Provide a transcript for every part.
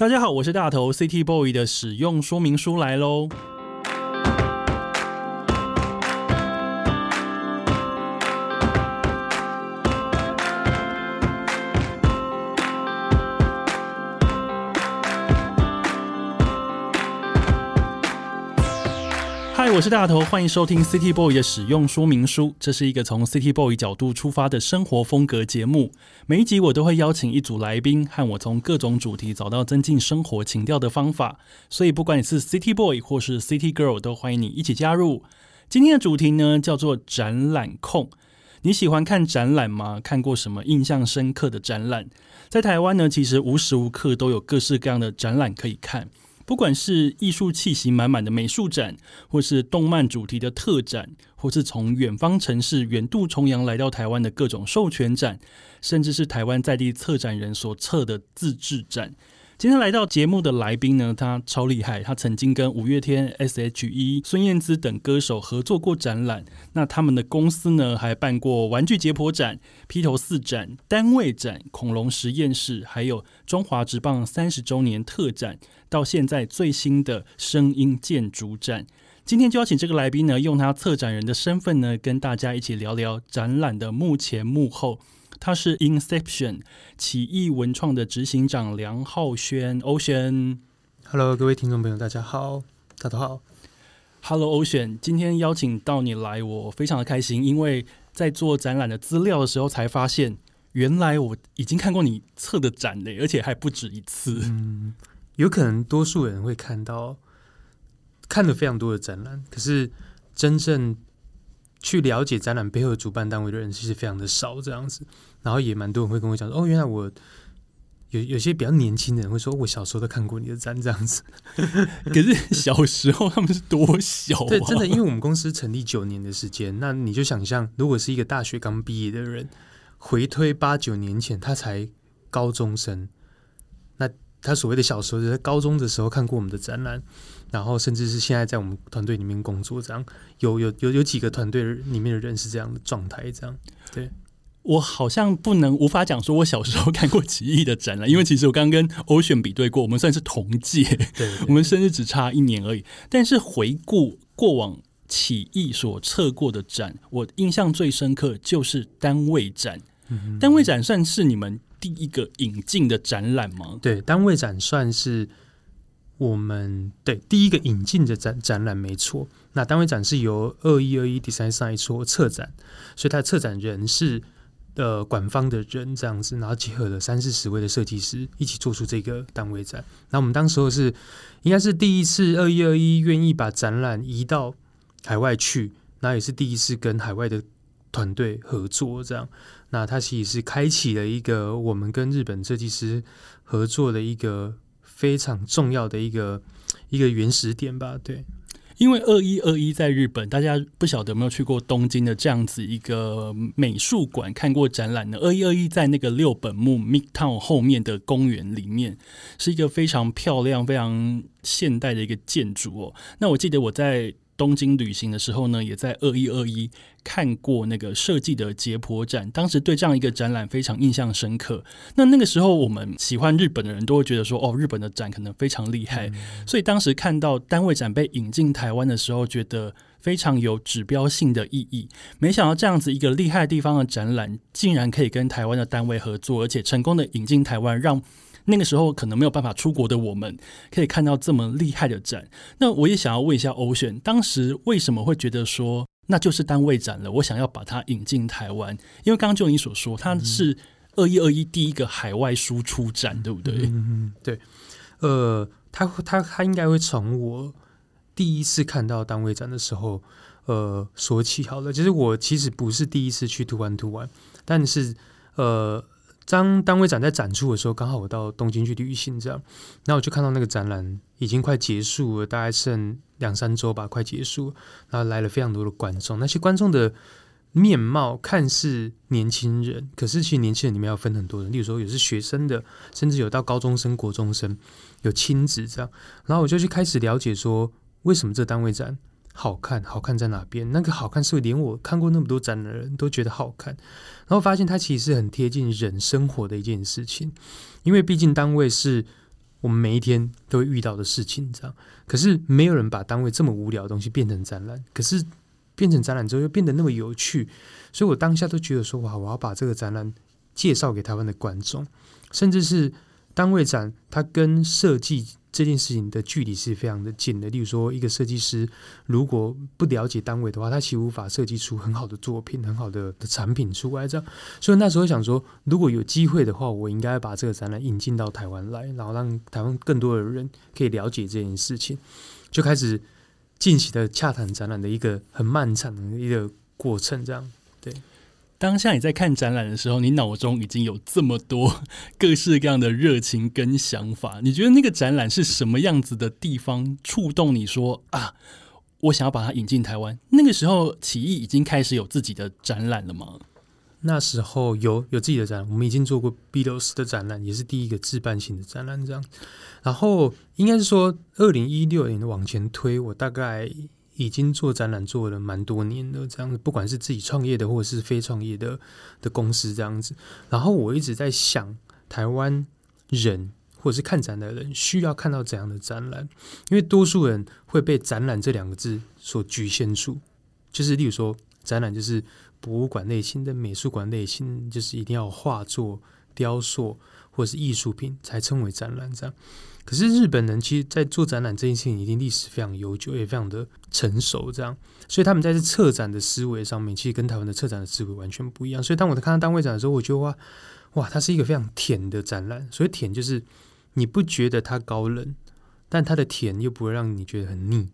大家好，我是大头 City Boy 的使用说明书来喽。我是大头，欢迎收听 City Boy 的使用说明书。这是一个从 City Boy 角度出发的生活风格节目。每一集我都会邀请一组来宾，和我从各种主题找到增进生活情调的方法。所以，不管你是 City Boy 或是 City Girl，都欢迎你一起加入。今天的主题呢，叫做展览控。你喜欢看展览吗？看过什么印象深刻的展览？在台湾呢，其实无时无刻都有各式各样的展览可以看。不管是艺术气息满满的美术展，或是动漫主题的特展，或是从远方城市远渡重洋来到台湾的各种授权展，甚至是台湾在地策展人所策的自制展。今天来到节目的来宾呢，他超厉害，他曾经跟五月天、S.H.E、孙燕姿等歌手合作过展览。那他们的公司呢，还办过玩具解剖展、披头四展、单位展、恐龙实验室，还有中华职棒三十周年特展。到现在最新的声音建筑展，今天就邀请这个来宾呢，用他策展人的身份呢，跟大家一起聊聊展览的幕前幕后。他是 Inception 起义文创的执行长梁浩轩，Ocean。Hello，各位听众朋友，大家好，大家好。Hello，Ocean，今天邀请到你来，我非常的开心，因为在做展览的资料的时候，才发现原来我已经看过你策的展嘞，而且还不止一次。嗯。有可能多数人会看到看了非常多的展览，可是真正去了解展览背后主办单位的人其实非常的少，这样子。然后也蛮多人会跟我讲说：“哦，原来我有有些比较年轻的人会说，我小时候都看过你的展，这样子。”可是小时候他们是多小？对，真的，因为我们公司成立九年的时间，那你就想象，如果是一个大学刚毕业的人，回推八九年前，他才高中生。他所谓的小时候，在高中的时候看过我们的展览，然后甚至是现在在我们团队里面工作，这样有有有有几个团队里面的人是这样的状态，这样。对我好像不能无法讲说我小时候看过奇异的展览，因为其实我刚刚跟欧选比对过，我们算是同届，对，我们生日只差一年而已。但是回顾过往起义所测过的展，我印象最深刻就是单位展，单位展算是你们。第一个引进的展览吗？对，单位展算是我们对第一个引进的展展览，没错。那单位展是由二一二一 Design Side 说策展，所以它的策展人是呃管方的人这样子，然后结合了三四十位的设计师一起做出这个单位展。那我们当时候是应该是第一次二一二一愿意把展览移到海外去，那也是第一次跟海外的团队合作这样。那它其实是开启了一个我们跟日本设计师合作的一个非常重要的一个一个原始点吧？对，因为二一二一在日本，大家不晓得有没有去过东京的这样子一个美术馆看过展览呢？二一二一在那个六本木 Midtown 后面的公园里面，是一个非常漂亮、非常现代的一个建筑哦。那我记得我在。东京旅行的时候呢，也在二一二一看过那个设计的解剖展，当时对这样一个展览非常印象深刻。那那个时候，我们喜欢日本的人都会觉得说，哦，日本的展可能非常厉害。所以当时看到单位展被引进台湾的时候，觉得非常有指标性的意义。没想到这样子一个厉害地方的展览，竟然可以跟台湾的单位合作，而且成功的引进台湾，让。那个时候可能没有办法出国的我们，可以看到这么厉害的展。那我也想要问一下欧选，当时为什么会觉得说那就是单位展了？我想要把它引进台湾，因为刚刚就你所说，它是二一二一第一个海外输出展，对不对？嗯嗯，对。呃，他他他应该会从我第一次看到单位展的时候，呃，说起好了。其实我其实不是第一次去图玩图玩，但是呃。当单位展在展出的时候，刚好我到东京去旅行，这样，然后我就看到那个展览已经快结束了，大概剩两三周吧，快结束。然后来了非常多的观众，那些观众的面貌看似年轻人，可是其实年轻人里面要分很多人，例如说有是学生的，甚至有到高中生、国中生，有亲子这样。然后我就去开始了解说，为什么这单位展。好看，好看在哪边？那个好看是连我看过那么多展的人都觉得好看，然后发现它其实是很贴近人生活的一件事情，因为毕竟单位是我们每一天都会遇到的事情，这样。可是没有人把单位这么无聊的东西变成展览，可是变成展览之后又变得那么有趣，所以我当下都觉得说，哇，我要把这个展览介绍给台湾的观众，甚至是单位展，它跟设计。这件事情的距离是非常的近的。例如说，一个设计师如果不了解单位的话，他其实无法设计出很好的作品、很好的的产品出来。这样，所以那时候想说，如果有机会的话，我应该把这个展览引进到台湾来，然后让台湾更多的人可以了解这件事情，就开始进行的洽谈展览的一个很漫长的一个过程。这样，对。当下你在看展览的时候，你脑中已经有这么多各式各样的热情跟想法。你觉得那个展览是什么样子的地方触动你说啊，我想要把它引进台湾？那个时候，起义已经开始有自己的展览了吗？那时候有有自己的展览，我们已经做过毕六十的展览，也是第一个自办型的展览。这样，然后应该是说，二零一六年的往前推，我大概。已经做展览做了蛮多年的，这样子，不管是自己创业的或者是非创业的的公司这样子。然后我一直在想，台湾人或者是看展的人需要看到怎样的展览？因为多数人会被“展览”这两个字所局限住，就是例如说，展览就是博物馆类型的、美术馆类型，就是一定要画作、雕塑或者是艺术品才称为展览这样。可是日本人其实，在做展览这件事情，已经历史非常悠久，也非常的成熟，这样，所以他们在这策展的思维上面，其实跟台湾的策展的思维完全不一样。所以当我在看到单位展的时候，我觉得哇，哇，它是一个非常甜的展览。所以甜就是你不觉得它高冷，但它的甜又不会让你觉得很腻。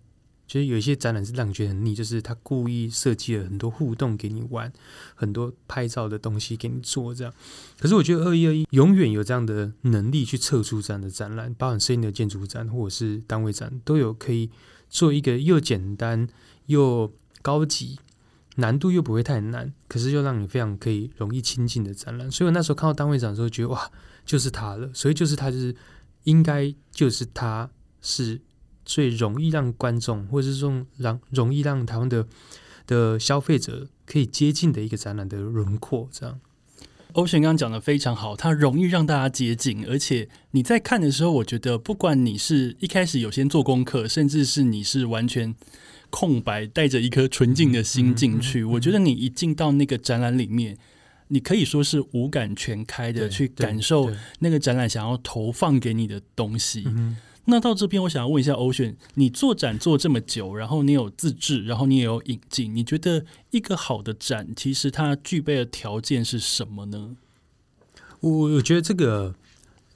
就是有一些展览是让你觉得很腻，就是他故意设计了很多互动给你玩，很多拍照的东西给你做这样。可是我觉得二一二一永远有这样的能力去测出这样的展览，包含摄影的建筑展或者是单位展，都有可以做一个又简单又高级，难度又不会太难，可是又让你非常可以容易亲近的展览。所以我那时候看到单位展的时候，觉得哇，就是他了。所以就是他，就是应该就是他是。最容易让观众，或者是说让容易让台湾的的消费者可以接近的一个展览的轮廓，这样。欧璇刚刚讲的非常好，它容易让大家接近，而且你在看的时候，我觉得不管你是一开始有先做功课，甚至是你是完全空白，带着一颗纯净的心进去，我觉得你一进到那个展览里面，你可以说是五感全开的去感受那个展览想要投放给你的东西。那到这边，我想要问一下欧选，你做展做这么久，然后你有自制，然后你也有引进，你觉得一个好的展，其实它具备的条件是什么呢？我我觉得这个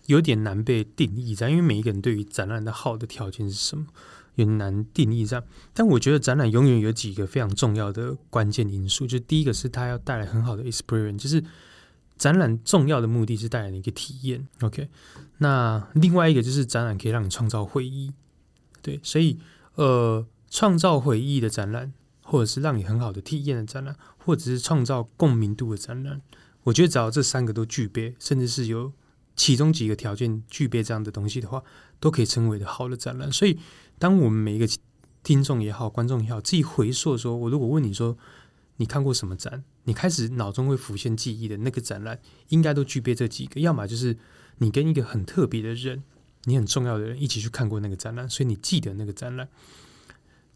有点难被定义在，因为每一个人对于展览的好的条件是什么，也难定义在。但我觉得展览永远有几个非常重要的关键因素，就第一个是它要带来很好的 experience，就是。展览重要的目的是带来一个体验，OK。那另外一个就是展览可以让你创造回忆，对，所以呃，创造回忆的展览，或者是让你很好的体验的展览，或者是创造共鸣度的展览，我觉得只要这三个都具备，甚至是有其中几个条件具备这样的东西的话，都可以称为的好的展览。所以，当我们每一个听众也好，观众也好，自己回溯说，我如果问你说。你看过什么展？你开始脑中会浮现记忆的那个展览，应该都具备这几个。要么就是你跟一个很特别的人，你很重要的人一起去看过那个展览，所以你记得那个展览。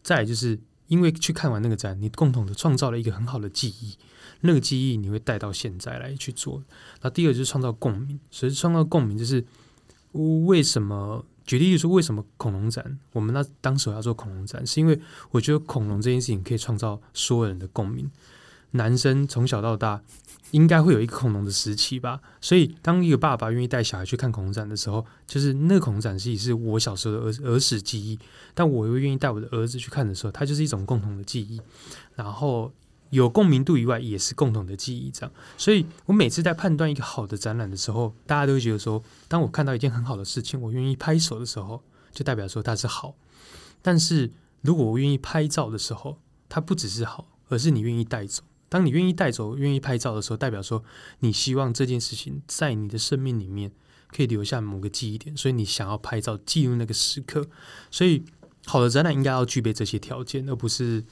再就是因为去看完那个展，你共同的创造了一个很好的记忆，那个记忆你会带到现在来去做。那第二就是创造共鸣，所以创造共鸣就是为什么？举例说，为什么恐龙展？我们那当时要做恐龙展，是因为我觉得恐龙这件事情可以创造所有人的共鸣。男生从小到大应该会有一个恐龙的时期吧，所以当一个爸爸愿意带小孩去看恐龙展的时候，就是那个恐龙展其实是我小时候的儿儿时记忆，但我又愿意带我的儿子去看的时候，它就是一种共同的记忆。然后。有共鸣度以外，也是共同的记忆，这样。所以我每次在判断一个好的展览的时候，大家都觉得说，当我看到一件很好的事情，我愿意拍手的时候，就代表说它是好。但是如果我愿意拍照的时候，它不只是好，而是你愿意带走。当你愿意带走、愿意拍照的时候，代表说你希望这件事情在你的生命里面可以留下某个记忆点，所以你想要拍照记录那个时刻。所以好的展览应该要具备这些条件，而不是。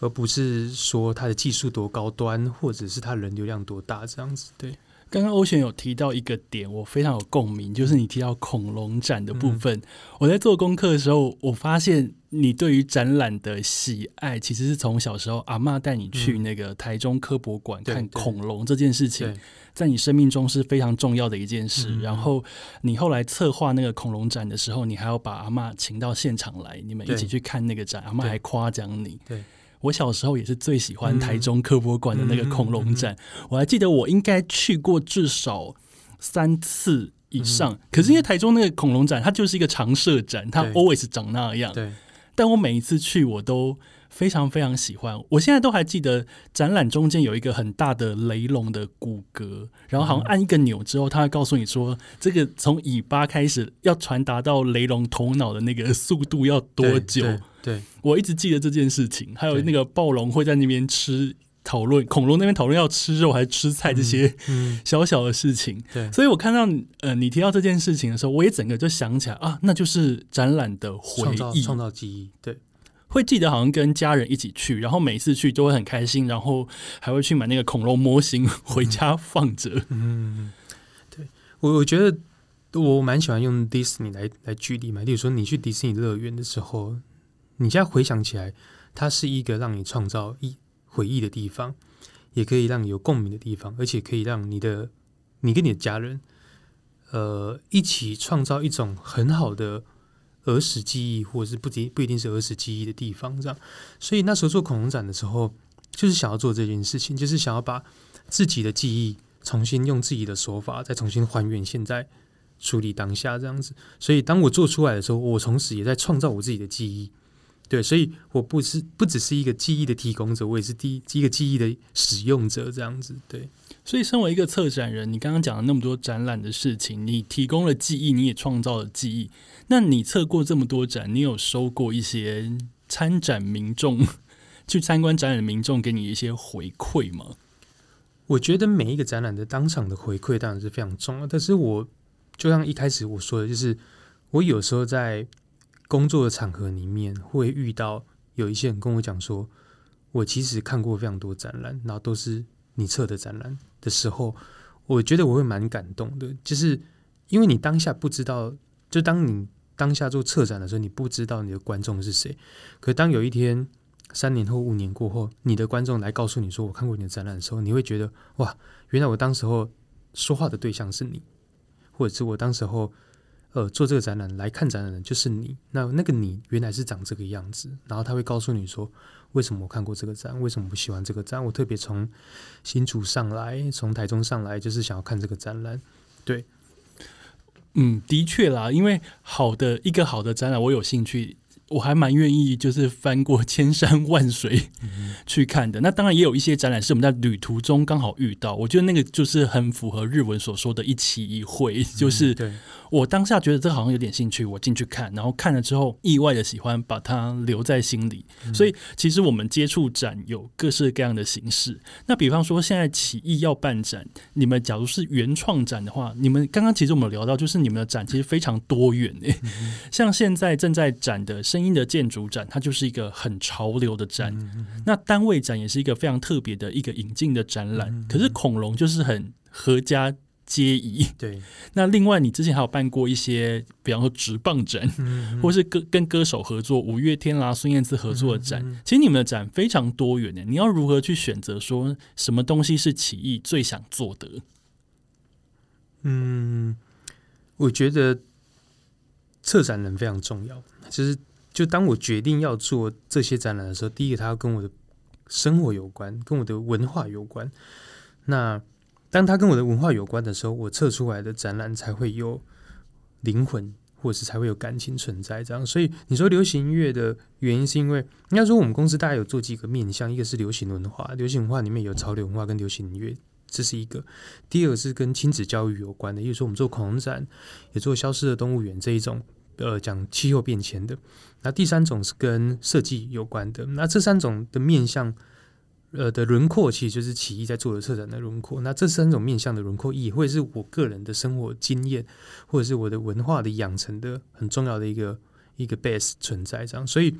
而不是说它的技术多高端，或者是它人流量多大这样子。对，刚刚欧璇有提到一个点，我非常有共鸣，就是你提到恐龙展的部分。我在做功课的时候，我发现你对于展览的喜爱，其实是从小时候阿妈带你去那个台中科博馆看恐龙这件事情，在你生命中是非常重要的一件事。然后你后来策划那个恐龙展的时候，你还要把阿妈请到现场来，你们一起去看那个展，阿妈还夸奖你。对。我小时候也是最喜欢台中科博馆的那个恐龙展，我还记得我应该去过至少三次以上。可是因为台中那个恐龙展，它就是一个常设展，它 always 长那样。对，但我每一次去，我都非常非常喜欢。我现在都还记得展览中间有一个很大的雷龙的骨骼，然后好像按一个钮之后，它会告诉你说，这个从尾巴开始要传达到雷龙头脑的那个速度要多久。对，我一直记得这件事情，还有那个暴龙会在那边吃讨论，恐龙那边讨论要吃肉还是吃菜这些小小的事情。对，所以我看到呃你提到这件事情的时候，我也整个就想起来啊，那就是展览的回忆，创造记忆。对，会记得好像跟家人一起去，然后每次去都会很开心，然后还会去买那个恐龙模型回家放着。嗯，对我我觉得我蛮喜欢用迪士尼来来举例嘛，例如说你去迪士尼乐园的时候。你现在回想起来，它是一个让你创造一回忆的地方，也可以让你有共鸣的地方，而且可以让你的你跟你的家人，呃，一起创造一种很好的儿时记忆，或者是不不不一定是儿时记忆的地方。这样，所以那时候做恐龙展的时候，就是想要做这件事情，就是想要把自己的记忆重新用自己的手法再重新还原现在处理当下这样子。所以当我做出来的时候，我同时也在创造我自己的记忆。对，所以我不是不只是一个记忆的提供者，我也是第一个记忆的使用者，这样子。对，所以身为一个策展人，你刚刚讲了那么多展览的事情，你提供了记忆，你也创造了记忆。那你测过这么多展，你有收过一些参展民众去参观展览的民众给你一些回馈吗？我觉得每一个展览的当场的回馈当然是非常重要，但是我就像一开始我说的，就是我有时候在。工作的场合里面会遇到有一些人跟我讲说，我其实看过非常多展览，然后都是你测的展览的时候，我觉得我会蛮感动的，就是因为你当下不知道，就当你当下做策展的时候，你不知道你的观众是谁，可当有一天三年后、五年过后，你的观众来告诉你说我看过你的展览的时候，你会觉得哇，原来我当时候说话的对象是你，或者是我当时候。呃，做这个展览来看展览的就是你，那那个你原来是长这个样子，然后他会告诉你说，为什么我看过这个展，为什么不喜欢这个展，我特别从新竹上来，从台中上来，就是想要看这个展览。对，嗯，的确啦，因为好的一个好的展览，我有兴趣。我还蛮愿意，就是翻过 千山万水去看的。那当然也有一些展览是我们在旅途中刚好遇到，我觉得那个就是很符合日文所说的一期一会，就是我当下觉得这好像有点兴趣，我进去看，然后看了之后意外的喜欢，把它留在心里。所以其实我们接触展有各式各样的形式。那比方说现在起义要办展，你们假如是原创展的话，你们刚刚其实我们聊到，就是你们的展其实非常多元诶，像现在正在展的声音的建筑展，它就是一个很潮流的展。那单位展也是一个非常特别的一个引进的展览。可是恐龙就是很合家皆宜。对。那另外，你之前还有办过一些，比方说直棒展，或是歌跟歌手合作，五月天啦、孙燕姿合作的展。其实你们的展非常多元的。你要如何去选择，说什么东西是起义最想做的？嗯，我觉得策展人非常重要。其实。就当我决定要做这些展览的时候，第一个它要跟我的生活有关，跟我的文化有关。那当它跟我的文化有关的时候，我测出来的展览才会有灵魂，或者是才会有感情存在。这样，所以你说流行音乐的原因，是因为应该说我们公司大概有做几个面向，一个是流行文化，流行文化里面有潮流文化跟流行音乐，这是一个；第二个是跟亲子教育有关的，比如说我们做恐龙展，也做消失的动物园这一种。呃，讲气候变迁的，那第三种是跟设计有关的。那这三种的面向，呃的轮廓，其实就是起义在做的策展的轮廓。那这三种面向的轮廓，也会是我个人的生活经验，或者是我的文化的养成的很重要的一个一个 base 存在。这样，所以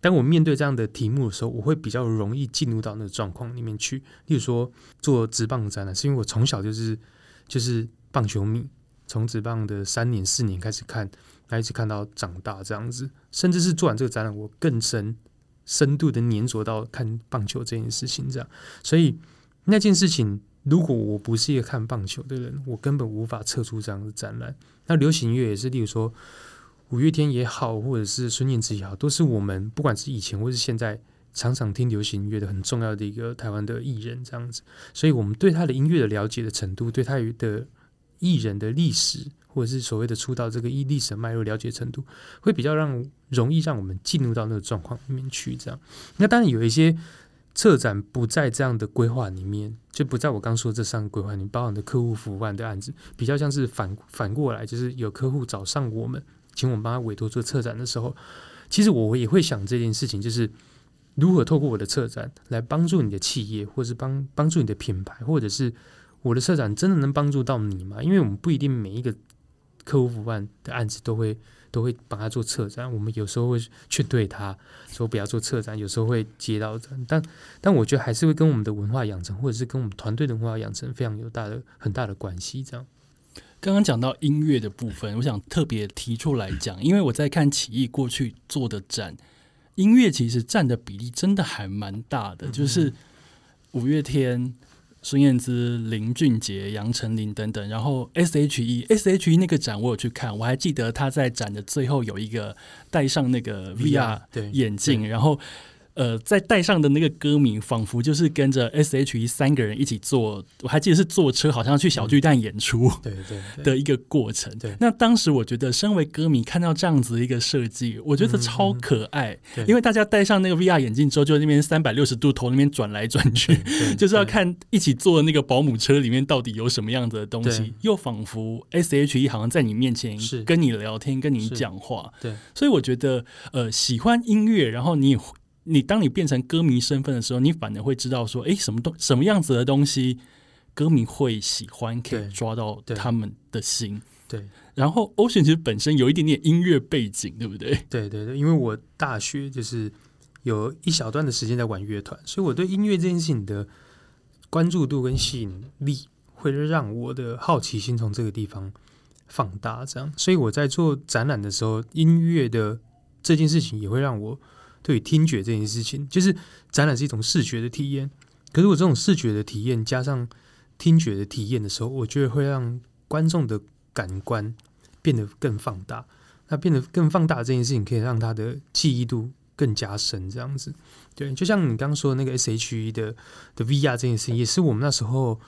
当我面对这样的题目的时候，我会比较容易进入到那个状况里面去。例如说，做直棒展览，是因为我从小就是就是棒球迷，从直棒的三年四年开始看，一直看到长大这样子，甚至是做完这个展览，我更深深度的粘着到看棒球这件事情这样，所以那件事情。如果我不是一个看棒球的人，我根本无法测出这样的展览。那流行乐也是，例如说五月天也好，或者是孙燕姿也好，都是我们不管是以前或是现在常常听流行乐的很重要的一个台湾的艺人这样子。所以，我们对他的音乐的了解的程度，对他的艺人的历史，或者是所谓的出道这个历史脉络了解程度，会比较让容易让我们进入到那个状况里面去。这样，那当然有一些。策展不在这样的规划里面，就不在我刚说这三个规划里面，包含的客户服务案的案子，比较像是反反过来，就是有客户找上我们，请我们帮他委托做策展的时候，其实我也会想这件事情，就是如何透过我的策展来帮助你的企业，或是帮帮助你的品牌，或者是我的策展真的能帮助到你吗？因为我们不一定每一个客户服务案的案子都会。都会帮他做策展，我们有时候会劝对他说不要做策展，有时候会接到展，但但我觉得还是会跟我们的文化养成，或者是跟我们团队的文化养成非常有大的很大的关系。这样，刚刚讲到音乐的部分，我想特别提出来讲，因为我在看起义过去做的展，音乐其实占的比例真的还蛮大的，就是五月天。孙燕姿、林俊杰、杨丞琳等等，然后 S.H.E S.H.E 那个展我有去看，我还记得他在展的最后有一个戴上那个 V.R 眼镜，然后。呃，在带上的那个歌迷，仿佛就是跟着 S.H.E 三个人一起坐，我还记得是坐车，好像去小巨蛋演出，对对的一个过程。对，那当时我觉得，身为歌迷看到这样子一个设计，我觉得超可爱。因为大家戴上那个 V.R 眼镜之后，就那边三百六十度头那边转来转去，就是要看一起坐的那个保姆车里面到底有什么样子的东西，又仿佛 S.H.E 好像在你面前跟你聊天，跟你讲话。对，所以我觉得，呃，喜欢音乐，然后你。你当你变成歌迷身份的时候，你反而会知道说，哎，什么东什么样子的东西，歌迷会喜欢，可以抓到他们的心。对。然后，Ocean 其实本身有一点点音乐背景，对不对？对对对，因为我大学就是有一小段的时间在玩乐团，所以我对音乐这件事情的关注度跟吸引力，会让我的好奇心从这个地方放大。这样，所以我在做展览的时候，音乐的这件事情也会让我。对听觉这件事情，就是展览是一种视觉的体验。可是我这种视觉的体验加上听觉的体验的时候，我觉得会让观众的感官变得更放大。那变得更放大这件事情，可以让他的记忆度更加深。这样子，对，就像你刚刚说的那个 S.H.E 的的 VR 这件事情，也是我们那时候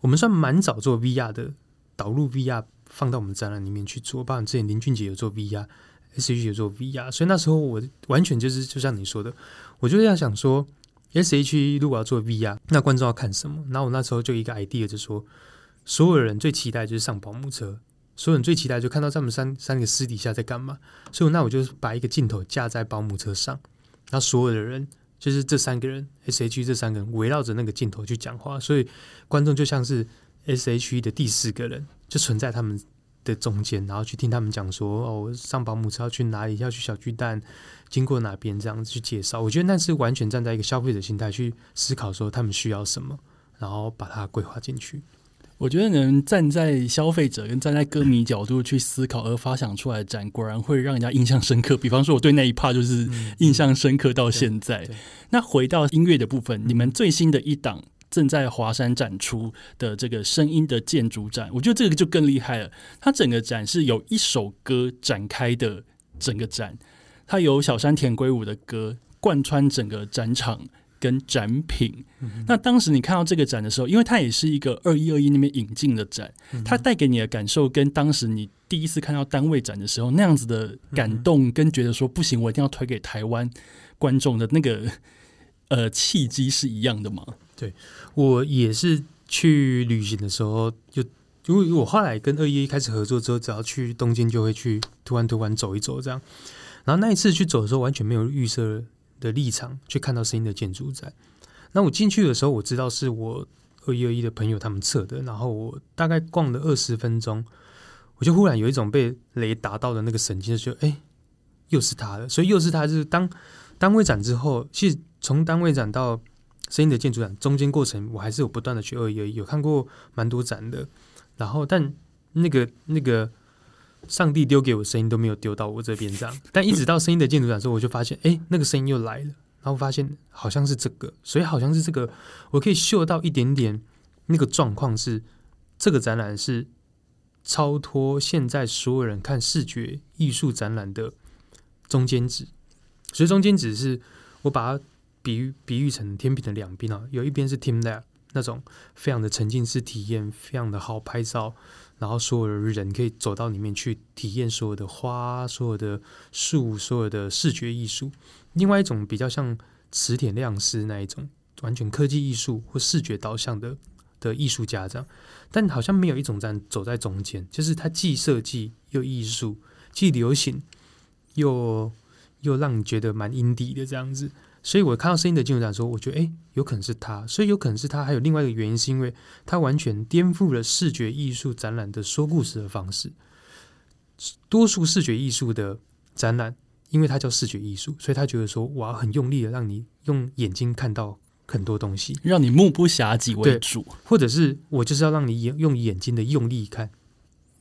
我们算蛮早做 VR 的导入 VR 放到我们展览里面去做。包括之前林俊杰有做 VR S.H.E 做 VR，所以那时候我完全就是就像你说的，我就这样想说，S.H.E 如果要做 VR，那观众要看什么？那我那时候就一个 idea 就说，所有人最期待就是上保姆车，所有人最期待就看到他们三三个私底下在干嘛。所以那我就把一个镜头架在保姆车上，然后所有的人就是这三个人，S H 这三个人围绕着那个镜头去讲话，所以观众就像是 S.H.E 的第四个人，就存在他们。的中间，然后去听他们讲说，哦，上保姆车要去哪里？要去小巨蛋，经过哪边？这样子去介绍。我觉得那是完全站在一个消费者心态去思考，说他们需要什么，然后把它规划进去。我觉得能站在消费者跟站在歌迷角度去思考而发想出来的展，果然会让人家印象深刻。比方说，我对那一趴就是印象深刻到现在。那回到音乐的部分，你们最新的一档。正在华山展出的这个声音的建筑展，我觉得这个就更厉害了。它整个展是有一首歌展开的，整个展它有小山田圭吾的歌贯穿整个展场跟展品。那当时你看到这个展的时候，因为它也是一个二一二一那边引进的展，它带给你的感受跟当时你第一次看到单位展的时候那样子的感动，跟觉得说不行，我一定要推给台湾观众的那个呃契机是一样的吗？对，我也是去旅行的时候，就因为我后来跟二一开始合作之后，只要去东京就会去突然突然走一走这样。然后那一次去走的时候，完全没有预设的立场去看到声音的建筑在。那我进去的时候，我知道是我二一二一的朋友他们测的。然后我大概逛了二十分钟，我就忽然有一种被雷打到的那个神经，就哎，又是他了。所以又是他，就是当单位展之后，其实从单位展到。声音的建筑展中间过程，我还是有不断的去二一二一，有看过蛮多展的。然后但那个那个上帝丢给我声音都没有丢到我这边这样，但一直到声音的建筑展的时候，我就发现，哎，那个声音又来了，然后发现好像是这个，所以好像是这个，我可以嗅到一点点那个状况是这个展览是超脱现在所有人看视觉艺术展览的中间值，所以中间值是我把它比喻比喻成天平的两边啊，有一边是 Team Lab 那种非常的沉浸式体验，非常的好拍照。然后所有的人可以走到里面去体验所有的花、所有的树、所有的视觉艺术。另外一种比较像磁铁亮师那一种，完全科技艺术或视觉导向的的艺术家这样。但好像没有一种站走在中间，就是它既设计又艺术，既流行又又让你觉得蛮阴底的这样子。所以我看到声音的进入展说，我觉得诶，有可能是他，所以有可能是他。还有另外一个原因，是因为他完全颠覆了视觉艺术展览的说故事的方式。多数视觉艺术的展览，因为它叫视觉艺术，所以他觉得说，我要很用力的让你用眼睛看到很多东西，让你目不暇接为主，或者是我就是要让你眼用眼睛的用力看。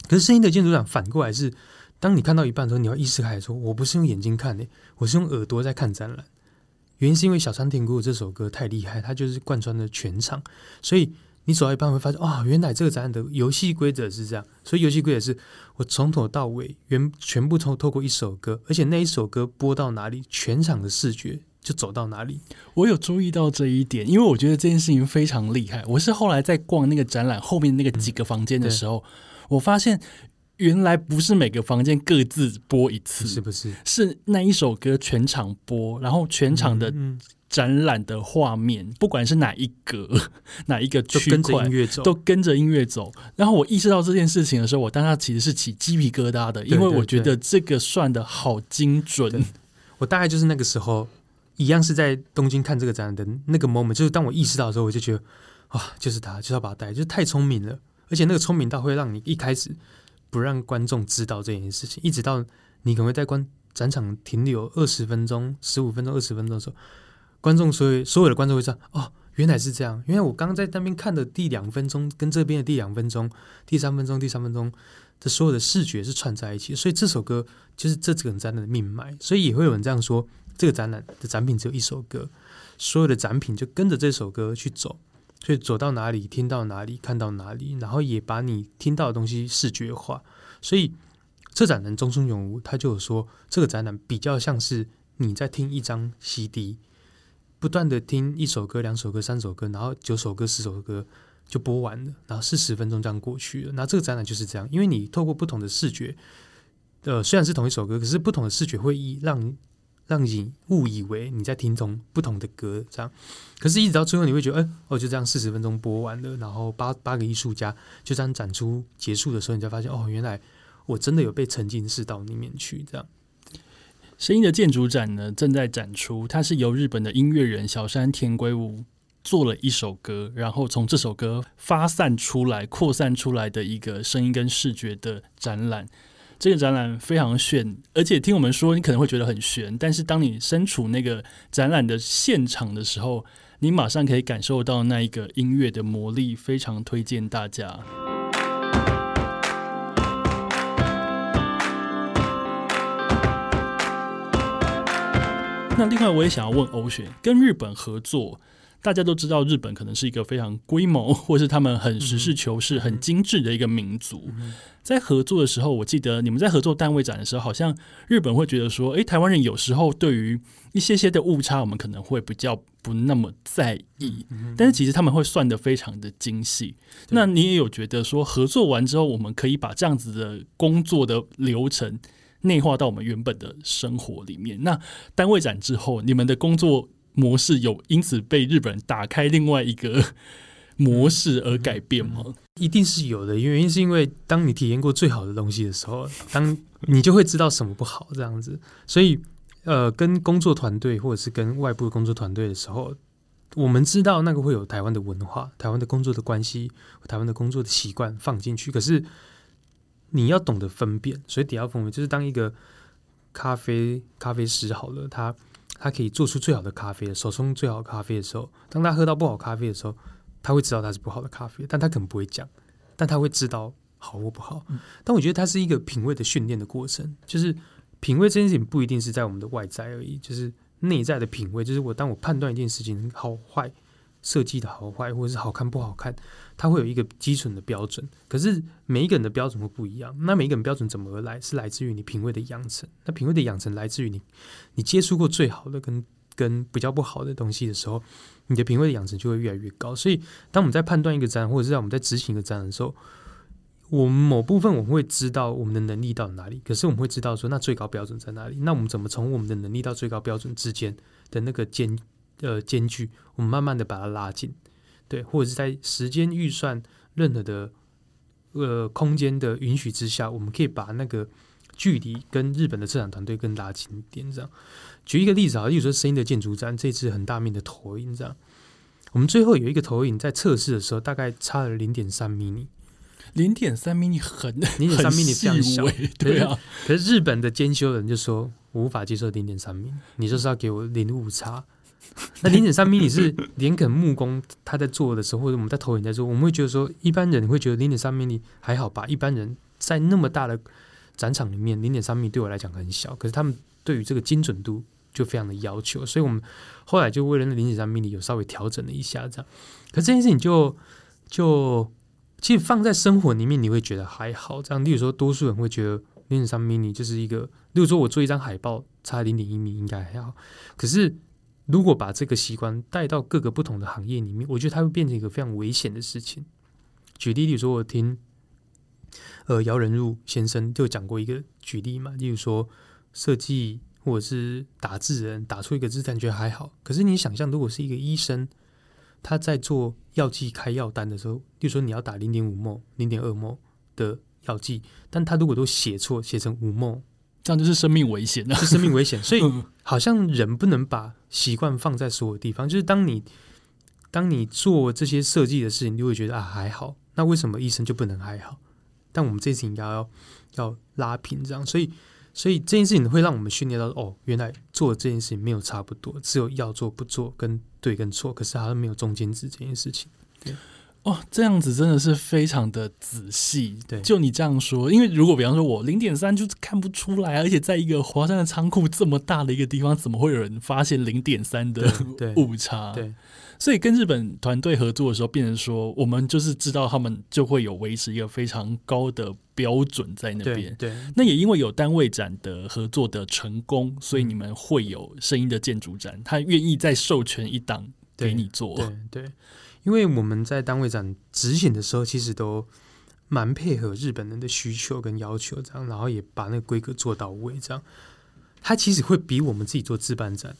可是声音的建筑展反过来是，当你看到一半的时候，你要意识开来说，我不是用眼睛看的，我是用耳朵在看展览。原因是因为小山田谷这首歌太厉害，它就是贯穿了全场，所以你走到一半会发现，哦，原来这个展览的游戏规则是这样。所以游戏规则是我从头到尾原全部透透过一首歌，而且那一首歌播到哪里，全场的视觉就走到哪里。我有注意到这一点，因为我觉得这件事情非常厉害。我是后来在逛那个展览后面那个几个房间的时候，我发现。原来不是每个房间各自播一次，是不是？是那一首歌全场播，然后全场的展览的画面，不管是哪一格、哪一个区块，都跟着音乐走。然后我意识到这件事情的时候，我当下其实是起鸡皮疙瘩的，因为我觉得这个算的好精准。我大概就是那个时候，一样是在东京看这个展览的那个 moment，就是当我意识到的时候，我就觉得啊，就是他，就是要把他带，就是太聪明了，而且那个聪明到会让你一开始。不让观众知道这件事情，一直到你可能会在观展场停留二十分钟、十五分钟、二十分钟的时候，观众所有所有的观众会知道哦，原来是这样。因为我刚刚在那边看的第两分钟，跟这边的第两分钟、第三分钟、第三分钟的所有的视觉是串在一起，所以这首歌就是这整个展览的命脉。所以也会有人这样说，这个展览的展品只有一首歌，所有的展品就跟着这首歌去走。所以走到哪里，听到哪里，看到哪里，然后也把你听到的东西视觉化。所以，策展人中村永吾他就有说，这个展览比较像是你在听一张 CD，不断的听一首歌、两首歌、三首歌，然后九首歌、十首歌就播完了，然后四十分钟这样过去了。那这个展览就是这样，因为你透过不同的视觉，呃，虽然是同一首歌，可是不同的视觉会以让。让你误以为你在听同不同的歌，这样，可是，一直到最后，你会觉得，哎，哦，就这样，四十分钟播完了，然后八八个艺术家就这样展出结束的时候，你才发现，哦，原来我真的有被沉浸式到里面去，这样。声音的建筑展呢，正在展出，它是由日本的音乐人小山田圭吾做了一首歌，然后从这首歌发散出来、扩散出来的一个声音跟视觉的展览。这个展览非常炫，而且听我们说，你可能会觉得很悬，但是当你身处那个展览的现场的时候，你马上可以感受到那一个音乐的魔力，非常推荐大家。那另外，我也想要问欧雪，跟日本合作。大家都知道，日本可能是一个非常规模，或是他们很实事求是、很精致的一个民族。在合作的时候，我记得你们在合作单位展的时候，好像日本会觉得说：“诶，台湾人有时候对于一些些的误差，我们可能会比较不那么在意。”但是其实他们会算的非常的精细。那你也有觉得说，合作完之后，我们可以把这样子的工作的流程内化到我们原本的生活里面？那单位展之后，你们的工作？模式有因此被日本人打开另外一个模式而改变吗？一定是有的，原因是因为当你体验过最好的东西的时候，当你就会知道什么不好这样子。所以，呃，跟工作团队或者是跟外部的工作团队的时候，我们知道那个会有台湾的文化、台湾的工作的关系、台湾的工作的习惯放进去。可是你要懂得分辨，所以底下分辨就是当一个咖啡咖啡师好了，他。他可以做出最好的咖啡，手冲最好的咖啡的时候，当他喝到不好咖啡的时候，他会知道它是不好的咖啡，但他可能不会讲。但他会知道好或不好。但我觉得它是一个品味的训练的过程，就是品味这件事情不一定是在我们的外在而已，就是内在的品味，就是我当我判断一件事情好坏。设计的好坏，或者是好看不好看，它会有一个基准的标准。可是每一个人的标准会不一样。那每一个人标准怎么而来？是来自于你品味的养成。那品味的养成来自于你，你接触过最好的跟跟比较不好的东西的时候，你的品味的养成就会越来越高。所以，当我们在判断一个展，或者是在我们在执行一个展的时候，我们某部分我们会知道我们的能力到哪里。可是我们会知道说，那最高标准在哪里？那我们怎么从我们的能力到最高标准之间的那个间？呃，间距，我们慢慢的把它拉近，对，或者是在时间预算任何的呃空间的允许之下，我们可以把那个距离跟日本的策展团队更拉近一点。这样，举一个例子啊，例如说声音的建筑展，这次很大面的投影，这样，我们最后有一个投影在测试的时候，大概差了零点三米，零点三米很零点三米非常小，对啊。可是日本的监修人就说，我无法接受零点三米，你就是要给我零误差。那零点三米，你是连肯木工他在做的时候，或者我们在投影在做，我们会觉得说，一般人会觉得零点三米还好吧？一般人在那么大的展场里面，零点三米对我来讲很小，可是他们对于这个精准度就非常的要求，所以我们后来就为了那零点三米有稍微调整了一下，这样。可这件事情就就其实放在生活里面，你会觉得还好。这样，例如说，多数人会觉得零点三米就是一个，例如说我做一张海报差零点一米应该还好，可是。如果把这个习惯带到各个不同的行业里面，我觉得它会变成一个非常危险的事情。举例，比如说我听，呃，姚仁入先生就讲过一个举例嘛，例如说设计或者是打字人打出一个字，感觉还好。可是你想象，如果是一个医生，他在做药剂开药单的时候，例如说你要打零点五墨、零点二墨的药剂，但他如果都写错，写成五墨。这样就是生命危险了，是生命危险。所以 好像人不能把习惯放在所有地方。就是当你当你做这些设计的事情，你会觉得啊还好。那为什么医生就不能还好？但我们这次应该要要拉平这样。所以所以这件事情会让我们训练到哦，原来做这件事情没有差不多，只有要做不做跟对跟错，可是好像没有中间值这件事情。对。哦，这样子真的是非常的仔细。对，就你这样说，因为如果比方说我零点三就看不出来，而且在一个华山的仓库这么大的一个地方，怎么会有人发现零点三的误差？对，所以跟日本团队合作的时候，变成说我们就是知道他们就会有维持一个非常高的标准在那边。对，那也因为有单位展的合作的成功，所以你们会有声音的建筑展，他愿意再授权一档给你做。对对。因为我们在单位展执行的时候，其实都蛮配合日本人的需求跟要求，这样，然后也把那个规格做到位，这样，他其实会比我们自己做自办展，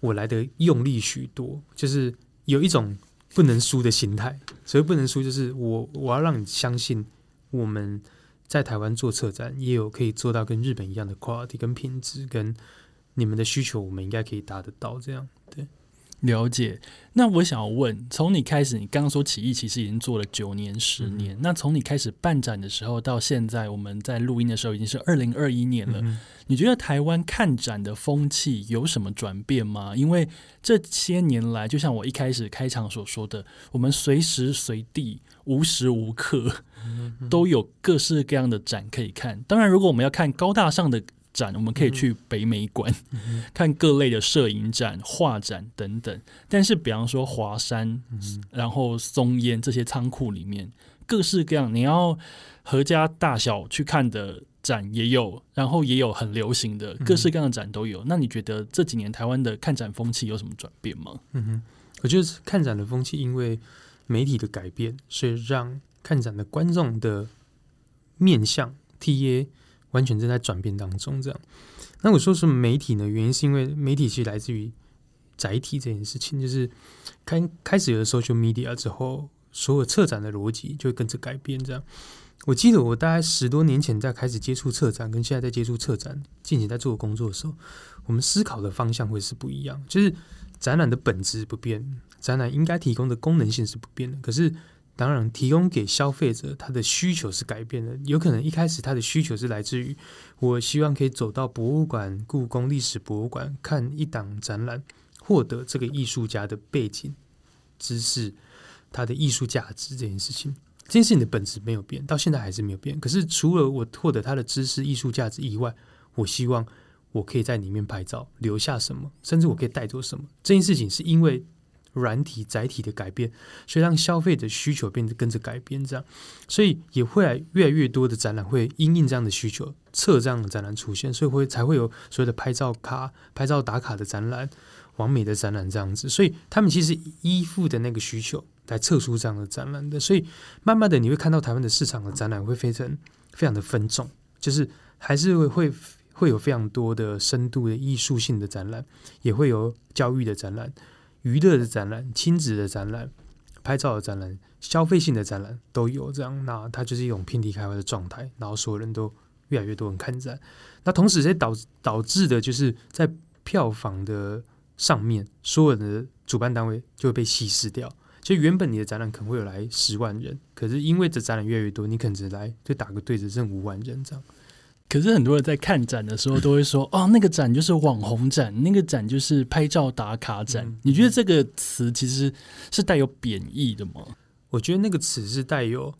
我来的用力许多，就是有一种不能输的心态。所以不能输，就是我我要让你相信，我们在台湾做策展也有可以做到跟日本一样的 quality 跟品质，跟你们的需求，我们应该可以达得到，这样，对。了解，那我想要问，从你开始，你刚刚说起义其实已经做了九年、十年，那从你开始办展的时候到现在，我们在录音的时候已经是二零二一年了。你觉得台湾看展的风气有什么转变吗？因为这些年来，就像我一开始开场所说的，我们随时随地、无时无刻都有各式各样的展可以看。当然，如果我们要看高大上的。展我们可以去北美馆 看各类的摄影展、画展等等。但是，比方说华山，然后松烟这些仓库里面，各式各样，你要合家大小去看的展也有，然后也有很流行的各式各样的展都有。那你觉得这几年台湾的看展风气有什么转变吗？嗯哼，我觉得看展的风气因为媒体的改变，所以让看展的观众的面向 T A。完全正在转变当中，这样。那我说是媒体呢？原因是因为媒体其实来自于载体这件事情，就是开开始有了 social media 之后，所有策展的逻辑就会跟着改变。这样，我记得我大概十多年前在开始接触策展，跟现在在接触策展，进行在做工作的时候，我们思考的方向会是不一样。就是展览的本质不变，展览应该提供的功能性是不变的，可是。当然，提供给消费者他的需求是改变的。有可能一开始他的需求是来自于，我希望可以走到博物馆、故宫历史博物馆看一档展览，获得这个艺术家的背景知识，他的艺术价值这件事情。这件事情的本质没有变，到现在还是没有变。可是除了我获得它的知识、艺术价值以外，我希望我可以在里面拍照，留下什么，甚至我可以带走什么。这件事情是因为软体载体的改变，所以让消费者需求变得跟着改变，这样，所以也会来越来越多的展览会因应这样的需求，测这样的展览出现，所以会才会有所谓的拍照卡、拍照打卡的展览。完美的展览这样子，所以他们其实依附的那个需求来测出这样的展览的，所以慢慢的你会看到台湾的市场的展览会非常非常的分众，就是还是会会会有非常多的深度的艺术性的展览，也会有教育的展览、娱乐的展览、亲子的展览、拍照的展览、消费性的展览都有这样，那它就是一种遍地开花的状态，然后所有人都越来越多人看展，那同时这导导致的就是在票房的。上面所有的主办单位就会被稀释掉。就原本你的展览可能会有来十万人，可是因为这展览越来越多，你可能只来就打个对折剩五万人这样。可是很多人在看展的时候都会说：“哦，那个展就是网红展，那个展就是拍照打卡展。”你觉得这个词其实是带有贬义的吗？我觉得那个词是带有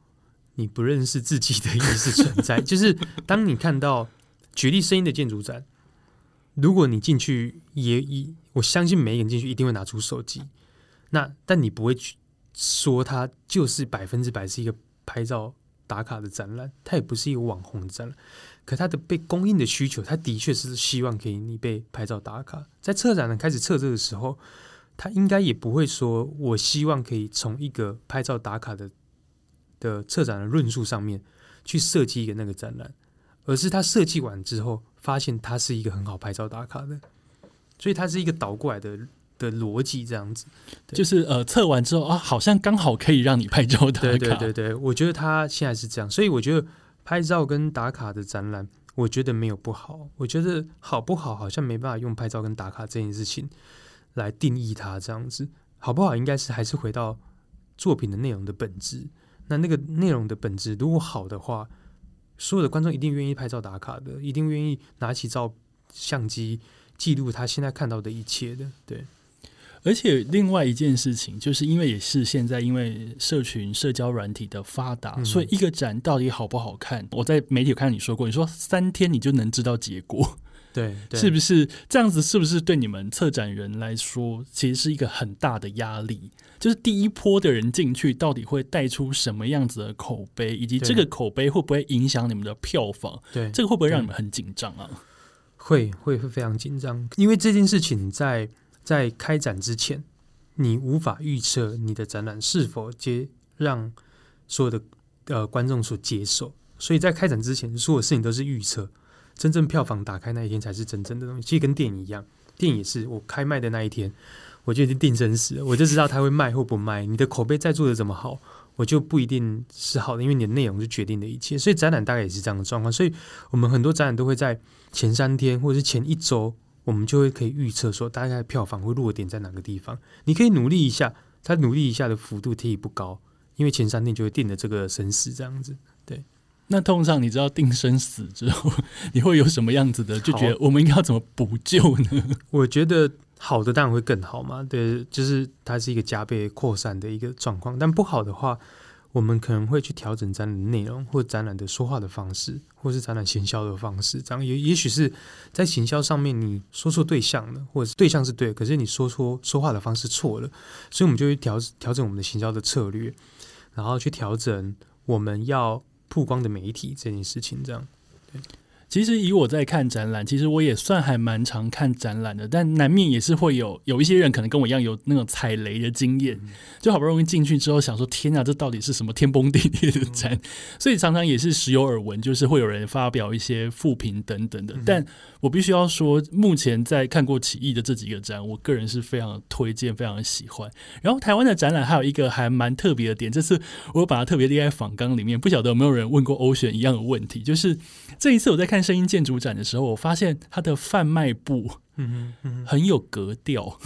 你不认识自己的意思存在。就是当你看到举例声音的建筑展。如果你进去，也一我相信每一个人进去一定会拿出手机。那但你不会去说它就是百分之百是一个拍照打卡的展览，它也不是一个网红展览。可它的被供应的需求，它的确是希望可以你被拍照打卡。在策展人开始测这个时候，他应该也不会说我希望可以从一个拍照打卡的的策展的论述上面去设计一个那个展览，而是他设计完之后。发现它是一个很好拍照打卡的，所以它是一个倒过来的的逻辑，这样子，就是呃测完之后啊，好像刚好可以让你拍照打卡。对对对对，我觉得他现在是这样，所以我觉得拍照跟打卡的展览，我觉得没有不好，我觉得好不好好像没办法用拍照跟打卡这件事情来定义它，这样子好不好？应该是还是回到作品的内容的本质。那那个内容的本质如果好的话。所有的观众一定愿意拍照打卡的，一定愿意拿起照相机记录他现在看到的一切的。对，而且另外一件事情，就是因为也是现在因为社群社交软体的发达，所以一个展到底好不好看，我在媒体有看到你说过，你说三天你就能知道结果。对，是不是这样子？是不是对你们策展人来说，其实是一个很大的压力？就是第一波的人进去，到底会带出什么样子的口碑，以及这个口碑会不会影响你们的票房？对，这个会不会让你们很紧张啊？会，会会非常紧张，因为这件事情在在开展之前，你无法预测你的展览是否接让所有的呃观众所接受，所以在开展之前，所有事情都是预测。真正票房打开那一天才是真正的东西，其实跟电影一样，电影也是我开卖的那一天，我就已经定生死，我就知道它会卖或不卖。你的口碑再做的怎么好，我就不一定是好的，因为你的内容就决定的一切。所以展览大概也是这样的状况。所以我们很多展览都会在前三天或者是前一周，我们就会可以预测说大概票房会落点在哪个地方。你可以努力一下，他努力一下的幅度可以不高，因为前三天就会定的这个生死这样子。对。那通常你知道定生死之后，你会有什么样子的？就觉得我们应该要怎么补救呢？我觉得好的当然会更好嘛，对，就是它是一个加倍扩散的一个状况。但不好的话，我们可能会去调整展览内容，或展览的说话的方式，或是展览行销的方式。这样也也许是在行销上面你说错对象了，或者是对象是对，可是你说错说话的方式错了，所以我们就会调调整我们的行销的策略，然后去调整我们要。曝光的媒体这件事情，这样对。其实以我在看展览，其实我也算还蛮常看展览的，但难免也是会有有一些人可能跟我一样有那种踩雷的经验，就好不容易进去之后想说天啊，这到底是什么天崩地裂的展？所以常常也是时有耳闻，就是会有人发表一些负评等等的。但我必须要说，目前在看过起义的这几个展，我个人是非常推荐，非常喜欢。然后台湾的展览还有一个还蛮特别的点，这次我把它特别列在访纲里面，不晓得有没有人问过欧选一样的问题，就是这一次我在看。声音建筑展的时候，我发现它的贩卖部嗯很有格调，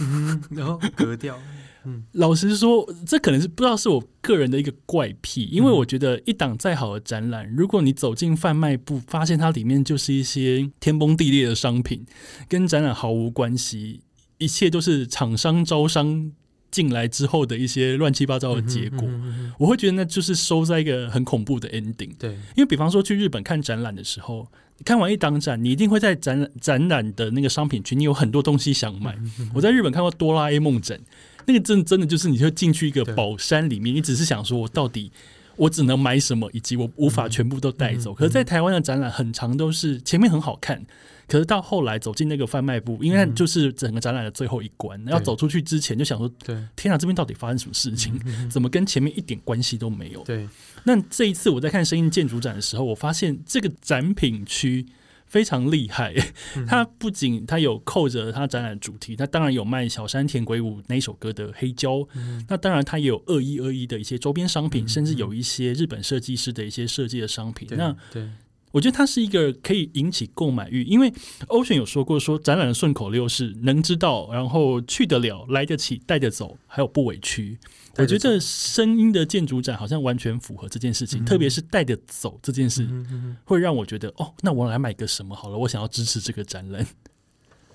然后格调，嗯，老实说，这可能是不知道是我个人的一个怪癖，因为我觉得一档再好的展览，如果你走进贩卖部，发现它里面就是一些天崩地裂的商品，跟展览毫无关系，一切都是厂商招商进来之后的一些乱七八糟的结果，嗯哼嗯哼。我会觉得那就是收在一个很恐怖的 ending。对，因为比方说去日本看展览的时候，看完一档展，你一定会在展览展览的那个商品区，你有很多东西想买。嗯我在日本看过哆啦 A 梦展，那个真真的就是你就进去一个宝山里面，你只是想说我到底我只能买什么，以及我无法全部都带走。可是，在台湾的展览很长都是前面很好看。可是到后来走进那个贩卖部，因为那嗯就是整个展览的最后一关，要走出去之前就想说：对，天啊，这边到底发生什么事情？怎么跟前面一点关系都没有？对，那这一次我在看声音建筑展的时候，我发现这个展品区非常厉害。嗯它不仅它有扣着它展览主题，它当然有卖小山田鬼舞那一首歌的黑胶，嗯那当然它也有二一二一的一些周边商品，嗯甚至有一些日本设计师的一些设计的商品。对那对，我觉得它是一个可以引起购买欲，因为 Ocean 有说过说展览的顺口溜是能知道，然后去得了，来得起，带得走，还有不委屈。我觉得声音的建筑展好像完全符合这件事情，嗯特别是带得走这件事，嗯嗯嗯会让我觉得哦，那我来买个什么好了，我想要支持这个展览。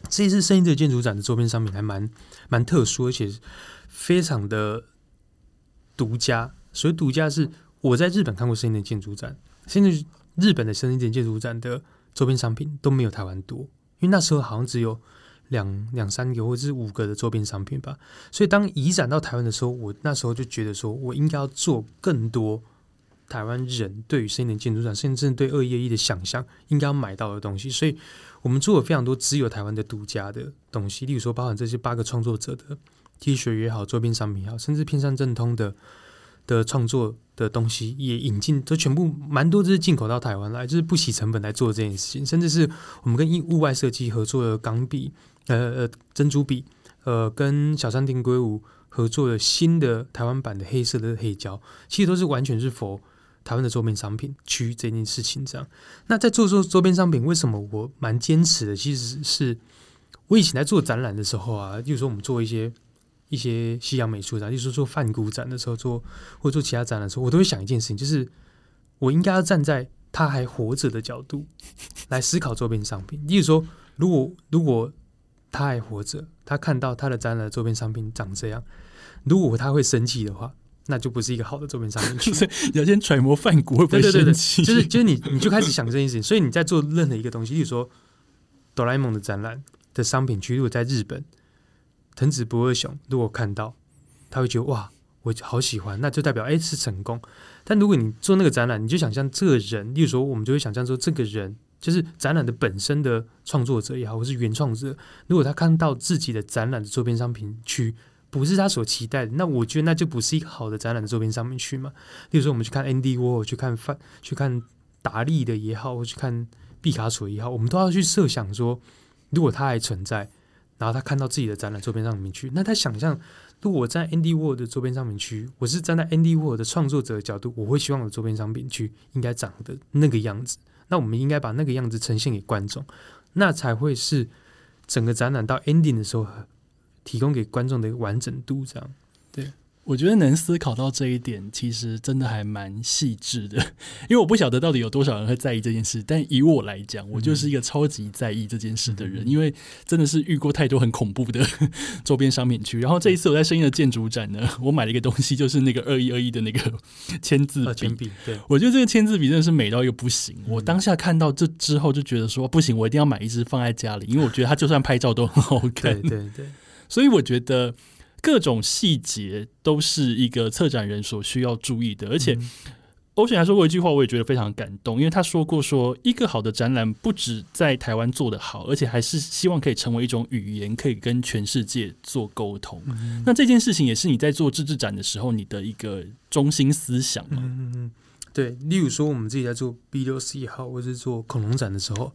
这一次声音这个建筑展的周边商品还蛮蛮特殊，而且非常的独家。所以独家是我在日本看过声音的建筑展，现在日本的声音的建筑展的周边商品都没有台湾多，因为那时候好像只有两两三个或者是五个的周边商品吧。所以当移展到台湾的时候，我那时候就觉得说我应该要做更多。台湾人对于声音的建筑展，甚至对二一一的想象，应该要买到的东西，所以我们做了非常多只有台湾的独家的东西，例如说包含这些八个创作者的 T 恤也好，周边商品也好，甚至偏向正通的的创作的东西也引进，都全部蛮多，就是进口到台湾来，就是不惜成本来做这件事情，甚至是我们跟物外设计合作的钢笔，呃呃珍珠笔，呃跟小山田圭吾合作的新的台湾版的黑色的黑胶，其实都是完全是否。台湾的周边商品区这件事情，这样。那在做做周边商品，为什么我蛮坚持的？其实是我以前在做展览的时候啊，例如说我们做一些一些西洋美术展，例如说做梵谷展的时候，做或做其他展览的时候，我都会想一件事情，就是我应该要站在他还活着的角度 来思考周边商品。例如说，如果如果他还活着，他看到他的展览周边商品长这样，如果他会生气的话，那就不是一个好的周边商品区。要先揣摩范谷会不会对对对对，生气，就是就是你你就开始想这件事情，所以你在做任何一个东西，例如说哆啦 A 梦的展览的商品区，如果在日本，藤子不二雄如果看到，他会觉得哇，我好喜欢，那就代表哎是成功。但如果你做那个展览，你就想象这个人，例如说我们就会想象说这个人就是展览的本身的创作者也好，或是原创者，如果他看到自己的展览的周边商品区。不是他所期待的，那我觉得那就不是一个好的展览的周边商品区嘛。例如说，我们去看 Andy Warhol，去看范，去看达利的也好，或去看毕卡索也好，我们都要去设想说，如果他还存在，然后他看到自己的展览周边商品区，那他想象，如果我在 Andy w o r d 的周边商品区，我是站在 Andy Warhol 的创作者的角度，我会希望我的周边商品区应该长的那个样子。那我们应该把那个样子呈现给观众，那才会是整个展览到 ending 的时候。提供给观众的一个完整度，这样。对我觉得能思考到这一点，其实真的还蛮细致的。因为我不晓得到底有多少人会在意这件事，但以我来讲，我就是一个超级在意这件事的人。嗯因为真的是遇过太多很恐怖的 周边商品区。然后这一次我在声音的建筑展呢，我买了一个东西，就是那个二一二一的那个签字呃，笔铅。笔，对，我觉得这个签字笔真的是美到一个不行。嗯我当下看到这之后就觉得说，不行，我一定要买一支放在家里，因为我觉得它就算拍照都很好看。对对对，所以我觉得各种细节都是一个策展人所需要注意的，而且嗯欧选还说过一句话，我也觉得非常感动，因为他说过说，一个好的展览不止在台湾做得好，而且还是希望可以成为一种语言，可以跟全世界做沟通。嗯那这件事情也是你在做自制展的时候，你的一个中心思想嘛？嗯嗯嗯，对。例如说，我们自己在做 B 六 C 也好，或者是做恐龙展的时候，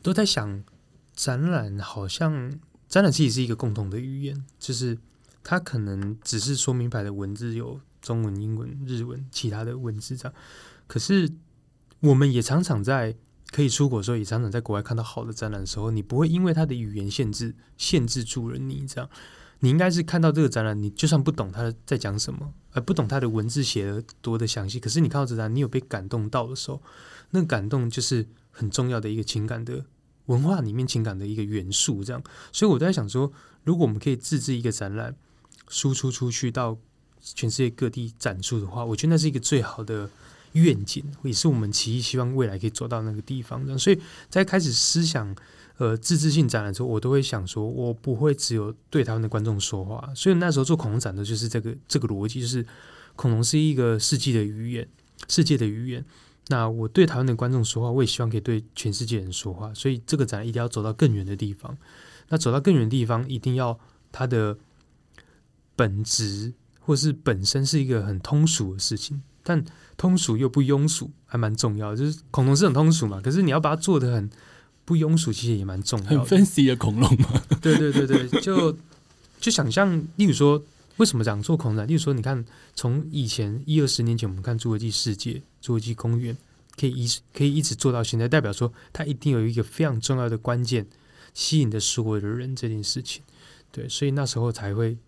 都在想，展览好像展览其实是一个共同的语言，就是它可能只是说明白的文字有中文、英文、日文，其他的文字这样。可是我们也常常在可以出国的时候，也常常在国外看到好的展览的时候，你不会因为它的语言限制限制住了你这样。你应该是看到这个展览，你就算不懂他在讲什么，而，不懂他的文字写的多的详细，可是你看到这展，你有被感动到的时候，那个感动就是很重要的一个情感的文化里面情感的一个元素。这样，所以我在想说，如果我们可以自制一个展览，输出出去到全世界各地展出的话，我觉得那是一个最好的愿景，也是我们奇艺希望未来可以走到那个地方的。所以在开始思想呃自制性展览之后，我都会想说，我不会只有对台湾的观众说话。所以那时候做恐龙展的就是这个这个逻辑，就是恐龙是一个世纪的语言，世界的语言。那我对台湾的观众说话，我也希望可以对全世界人说话。所以这个展一定要走到更远的地方。那走到更远的地方，一定要它的本质或是本身是一个很通俗的事情，但通俗又不庸俗，还蛮重要。就是恐龙是很通俗嘛，可是你要把它做的很不庸俗，其实也蛮重要。很 fancy 的恐龙嘛？对对对对，就就想象，例如说，为什么讲做恐龙？例如说，你看，从以前一二十年前，我们看侏罗纪世界、侏罗纪公园，可以一可以一直做到现在，代表说它一定有一个非常重要的关键，吸引的所有的人这件事情。对，所以那时候才会。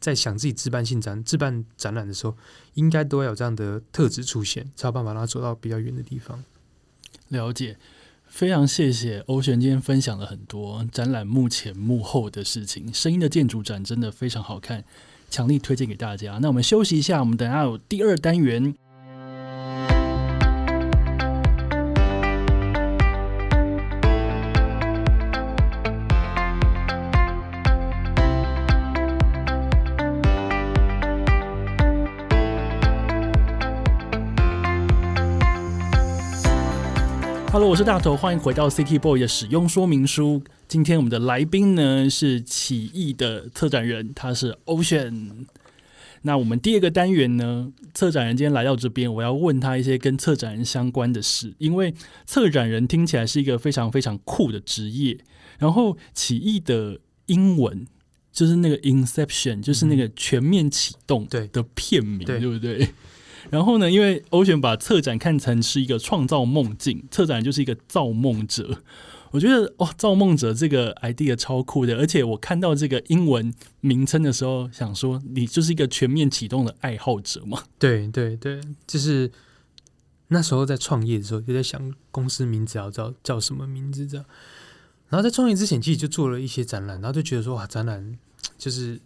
在想自己自办性展、自办展览的时候，应该都要有这样的特质出现，才有办法让它走到比较远的地方。了解，非常谢谢欧璇今天分享了很多展览幕前幕后的事情。声音的建筑展真的非常好看，强力推荐给大家。那我们休息一下，我们等下有第二单元。Hello，我是大头，欢迎回到 City Boy 的使用说明书。今天我们的来宾呢是起义的策展人，他是 Ocean。那我们第二个单元呢，策展人今天来到这边，我要问他一些跟策展人相关的事，因为策展人听起来是一个非常非常酷的职业。然后起义的英文就是那个 Inception，就是那个全面启动对的片名，对不对？然后呢？因为欧选把策展看成是一个创造梦境，策展就是一个造梦者。我觉得哦，造梦者这个 idea 超酷的。而且我看到这个英文名称的时候，想说你就是一个全面启动的爱好者嘛？对对对，就是那时候在创业的时候，就在想公司名字要叫叫什么名字这样。然后在创业之前，其实就做了一些展览，然后就觉得说哇，展览就是。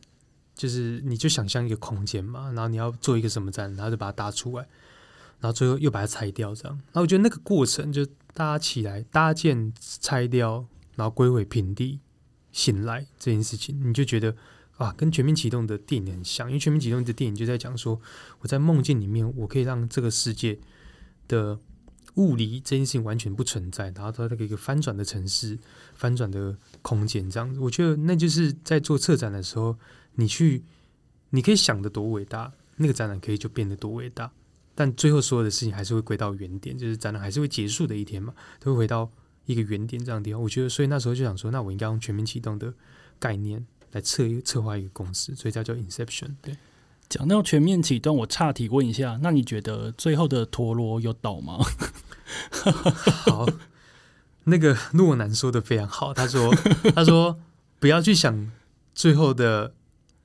就是你就想象一个空间嘛，然后你要做一个什么展，然后就把它搭出来，然后最后又把它拆掉，这样。那我觉得那个过程就搭起来、搭建、拆掉，然后归回平地、醒来这件事情，你就觉得啊，跟全面启动的电影很像。因为全面启动的电影就在讲说，我在梦境里面，我可以让这个世界的物理这件事情完全不存在，然后它那个一个翻转的城市、翻转的空间这样子。我觉得那就是在做策展的时候。你去，你可以想的多伟大，那个展览可以就变得多伟大，但最后所有的事情还是会归到原点，就是展览还是会结束的一天嘛，都会回到一个原点这样的地方。我觉得，所以那时候就想说，那我应该用全面启动的概念来策策划一个公司，所以叫叫 Inception。对，讲到全面启动，我岔题问一下，那你觉得最后的陀螺有倒吗？好，那个诺南说的非常好，他说，他说不要去想最后的。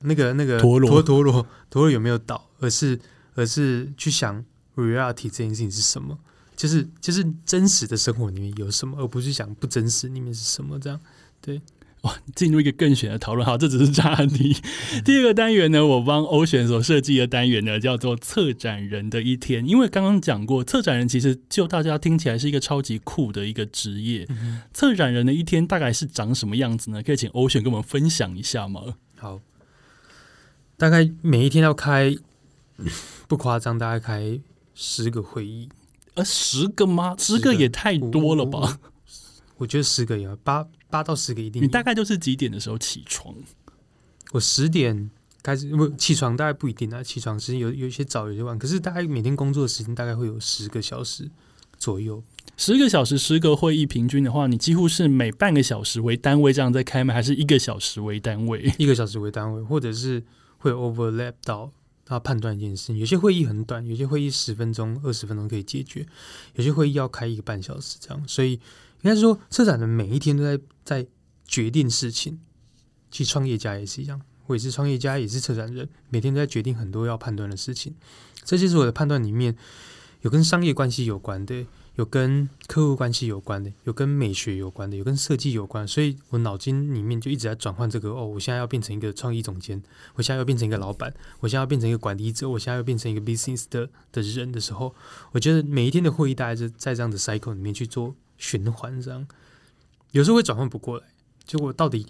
那个那个陀螺陀螺陀螺有没有倒？而是而是去想 reality 这件事情是什么？就是就是真实的生活里面有什么，而不是想不真实里面是什么？这样对。哇，进入一个更选的讨论。好，这只是差题。第二个单元呢，我帮欧选所设计的单元呢，叫做策展人的一天。因为刚刚讲过，策展人其实就大家听起来是一个超级酷的一个职业。策展人的一天大概是长什么样子呢？可以请欧选跟我们分享一下吗？好。大概每一天要开，不夸张，大概开十个会议。呃，十个吗？十个也太多了吧？我觉得十个有八八到十个一定。你大概就是几点的时候起床？我十点开始，不起床大概不一定啊。起床时间有有一些早，有些晚。可是大概每天工作的时间大概会有十个小时左右。十个小时，十个会议，平均的话，你几乎是每半个小时为单位这样在开吗？还是一个小时为单位？一个小时为单位，或者是？会 overlap 到他判断一件事情，有些会议很短，有些会议十分钟、二十分钟可以解决，有些会议要开一个半小时这样。所以应该是说，策展人每一天都在在决定事情。其实创业家也是一样，我也是创业家，也是策展人，每天都在决定很多要判断的事情。这就是我的判断里面有跟商业关系有关的，有跟客户关系有关的，有跟美学有关的，有跟设计有关，所以我脑筋里面就一直在转换这个哦，我现在要变成一个创意总监，我现在要变成一个老板，我现在要变成一个管理者，我现在要变成一个 business 的的人的时候，我觉得每一天的会议大概是在这样的 cycle 里面去做循环，这样有时候会转换不过来，结果到底。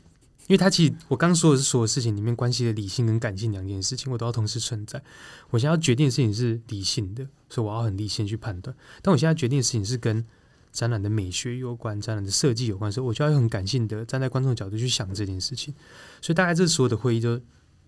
因为他其实我刚说的是所有事情里面关系的理性跟感性两件事情，我都要同时存在。我现在要决定的事情是理性的，所以我要很理性去判断。但我现在决定的事情是跟展览的美学有关、展览的设计有关，所以我就要很感性的站在观众角度去想这件事情。所以大概这所有的会议就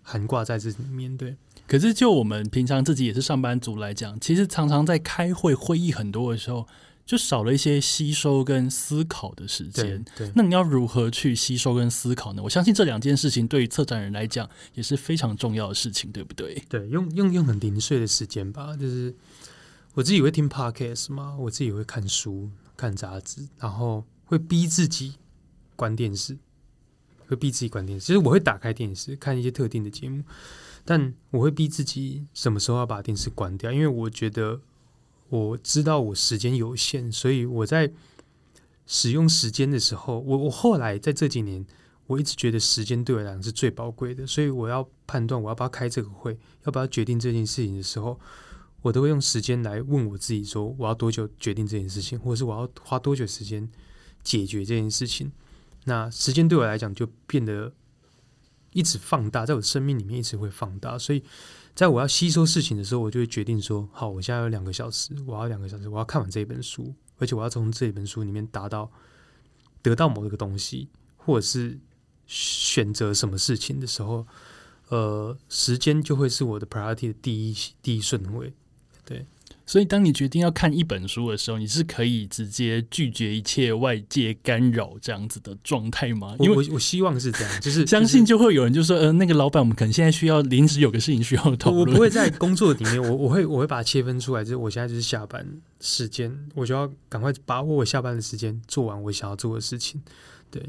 涵挂在这里面对。可是就我们平常自己也是上班族来讲，其实常常在开会会议很多的时候。就少了一些吸收跟思考的时间。对，那你要如何去吸收跟思考呢？我相信这两件事情对于策展人来讲也是非常重要的事情，对不对？对，用用用很零碎的时间吧。就是我自己会听 podcast 嘛，我自己会看书、看杂志，然后会逼自己关电视，会逼自己关电视。其实我会打开电视看一些特定的节目，但我会逼自己什么时候要把电视关掉，因为我觉得。我知道我时间有限，所以我在使用时间的时候，我我后来在这几年，我一直觉得时间对我来讲是最宝贵的，所以我要判断我要不要开这个会，要不要决定这件事情的时候，我都会用时间来问我自己说，我要多久决定这件事情，或者是我要花多久时间解决这件事情。那时间对我来讲就变得一直放大，在我生命里面一直会放大，所以。在我要吸收事情的时候，我就会决定说：好，我现在有两个小时，我要两个小时，我要看完这一本书，而且我要从这一本书里面达到得到某一个东西，或者是选择什么事情的时候，呃，时间就会是我的 priority 的第一第一顺位，对。所以，当你决定要看一本书的时候，你是可以直接拒绝一切外界干扰这样子的状态吗？因为我我希望是这样，就是相信就会有人就说，呃，那个老板，我们可能现在需要临时有个事情需要讨论。我不会在工作里面，我我会我会把它切分出来，就是我现在就是下班时间，我就要赶快把握我下班的时间，做完我想要做的事情，对。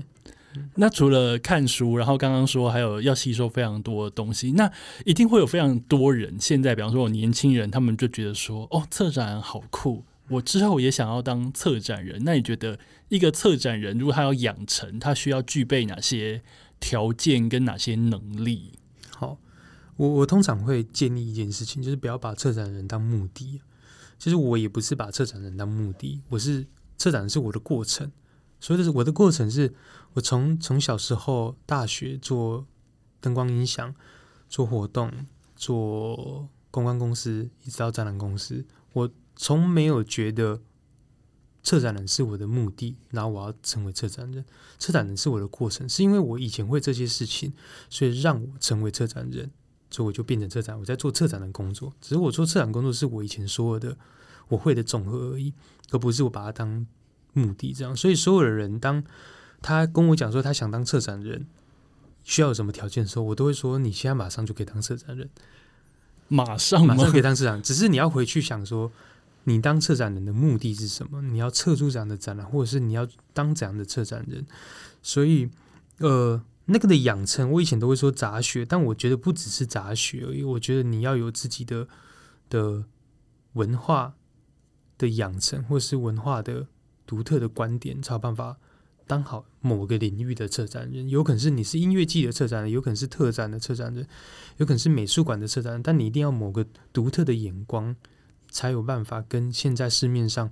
那除了看书，然后刚刚说还有要吸收非常多的东西，那一定会有非常多人。现在，比方说，我年轻人，他们就觉得说，哦，策展人好酷，我之后也想要当策展人。那你觉得，一个策展人如果他要养成，他需要具备哪些条件跟哪些能力？好，我我通常会建立一件事情，就是不要把策展人当目的。其实我也不是把策展人当目的，我是策展是我的过程。所以的是我的过程是，我从从小时候大学做灯光音响，做活动，做公关公司，一直到展览公司，我从没有觉得策展人是我的目的，然后我要成为策展人。策展人是我的过程，是因为我以前会这些事情，所以让我成为策展人，所以我就变成策展。我在做策展的工作，只是我做策展工作是我以前所有的我会的总和而已，而不是我把它当。目的这样，所以所有的人，当他跟我讲说他想当策展人，需要有什么条件的时候，我都会说：你现在马上就可以当策展人，马上马上可以当策展。只是你要回去想说，你当策展人的目的是什么？你要策出这样的展览，或者是你要当怎样的策展人？所以，呃，那个的养成，我以前都会说杂学，但我觉得不只是杂学而已。我觉得你要有自己的的文化的养成，或是文化的。独特的观点才有办法当好某个领域的策展人，有可能是你是音乐季的策展人，有可能是特展的策展人，有可能是美术馆的策展人，但你一定要某个独特的眼光，才有办法跟现在市面上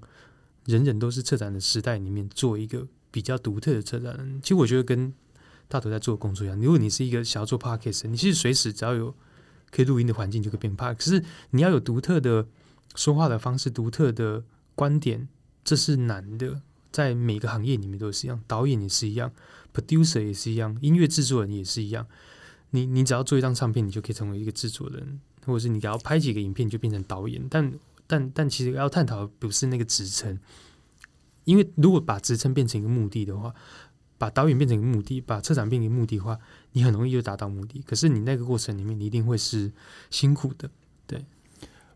人人都是策展的时代里面做一个比较独特的策展人。其实我觉得跟大头在做工作一样，如果你是一个想要做 podcast，你其实随时只要有可以录音的环境就可以变 park，可是你要有独特的说话的方式，独特的观点。这是难的，在每个行业里面都是一样，导演也是一样，producer 也是一样，音乐制作人也是一样。你你只要做一张唱片，你就可以成为一个制作人，或者是你只要拍几个影片，你就变成导演。但但但其实要探讨不是那个职称，因为如果把职称变成一个目的的话，把导演变成一个目的，把车展变成一个目的的话，你很容易就达到目的。可是你那个过程里面，你一定会是辛苦的，对。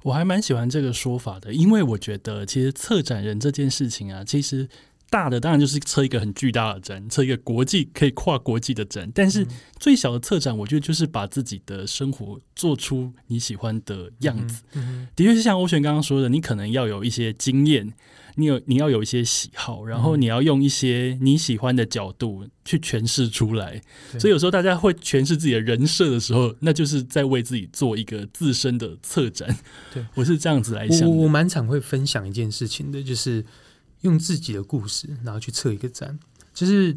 我还蛮喜欢这个说法的，因为我觉得其实策展人这件事情啊，其实大的当然就是测一个很巨大的展，测一个国际可以跨国际的展。但是最小的策展，我觉得就是把自己的生活做出你喜欢的样子。的确是像欧璇刚刚说的，你可能要有一些经验，你有你要有一些喜好，然后你要用一些你喜欢的角度去诠释出来。所以有时候大家会诠释自己的人设的时候，那就是在为自己做一个自身的策展。对我是这样子来想。我我蛮常会分享一件事情的，就是。用自己的故事，然后去测一个展，就是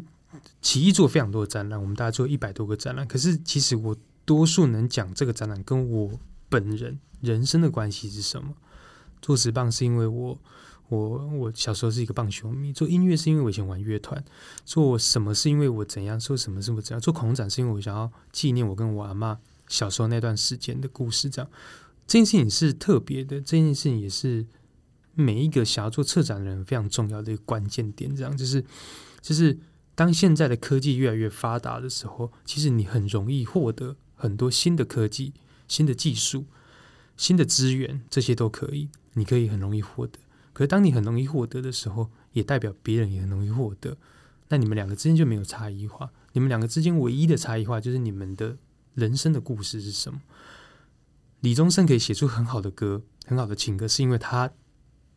奇艺做非常多的展览，我们大概做一百多个展览。可是其实我多数能讲这个展览跟我本人人生的关系是什么？做纸棒是因为我我我小时候是一个棒球迷，做音乐是因为我以前玩乐团，做什么是因为我怎样，做什么是我怎样，做恐龙展是因为我想要纪念我跟我阿妈小时候那段时间的故事。这样这件事情是特别的，这件事情也是。每一个想要做策展的人非常重要的一个关键点，这样就是，就是当现在的科技越来越发达的时候，其实你很容易获得很多新的科技、新的技术、新的资源，这些都可以，你可以很容易获得。可是当你很容易获得的时候，也代表别人也很容易获得，那你们两个之间就没有差异化。你们两个之间唯一的差异化就是你们的人生的故事是什么。李宗盛可以写出很好的歌、很好的情歌，是因为他。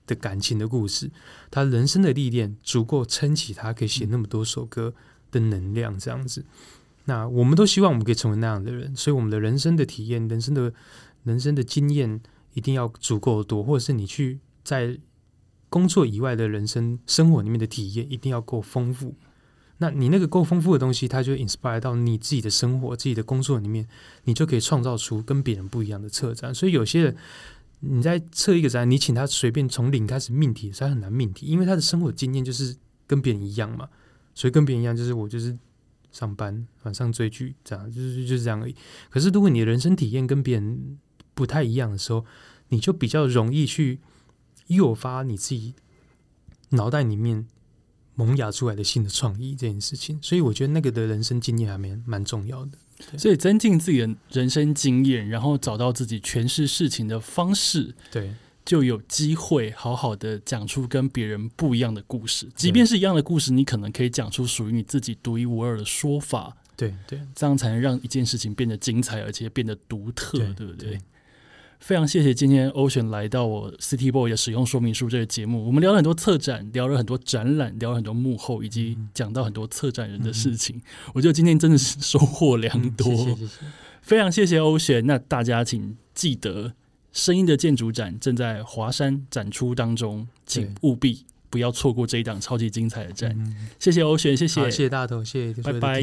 的感情的故事，他人生的历练足够撑起他可以写那么多首歌的能量，这样子。那我们都希望我们可以成为那样的人，所以我们的人生的体验、人生的人生的经验一定要足够多，或者是你去在工作以外的人生生活里面的体验一定要够丰富。那你那个够丰富的东西，它就 inspire 到你自己的生活、自己的工作里面，你就可以创造出跟别人不一样的策展。所以有些人。你在测一个展，你请他随便从零开始命题，他很难命题，因为他的生活经验就是跟别人一样嘛，所以跟别人一样就是我就是上班晚上追剧这样，就是就是这样而已。可是如果你的人生体验跟别人不太一样的时候，你就比较容易去诱发你自己脑袋里面萌芽出来的新的创意这件事情。所以我觉得那个的人生经验还蛮蛮重要的。所以增进自己的人生经验，然后找到自己诠释事情的方式，对，就有机会好好的讲出跟别人不一样的故事。即便是一样的故事，你可能可以讲出属于你自己独一无二的说法。对对，这样才能让一件事情变得精彩，而且变得独特，对不对？非常谢谢今天 Ocean 来到我 City Boy 的使用说明书这个节目，我们聊了很多策展，聊了很多展览，聊了很多幕后，以及讲到很多策展人的事情。我觉得今天真的是收获良多，谢谢，非常谢谢 Ocean。那大家请记得，声音的建筑展正在华山展出当中，请务必不要错过这一档超级精彩的展。谢谢 Ocean，谢谢，谢谢大头，谢谢拜拜。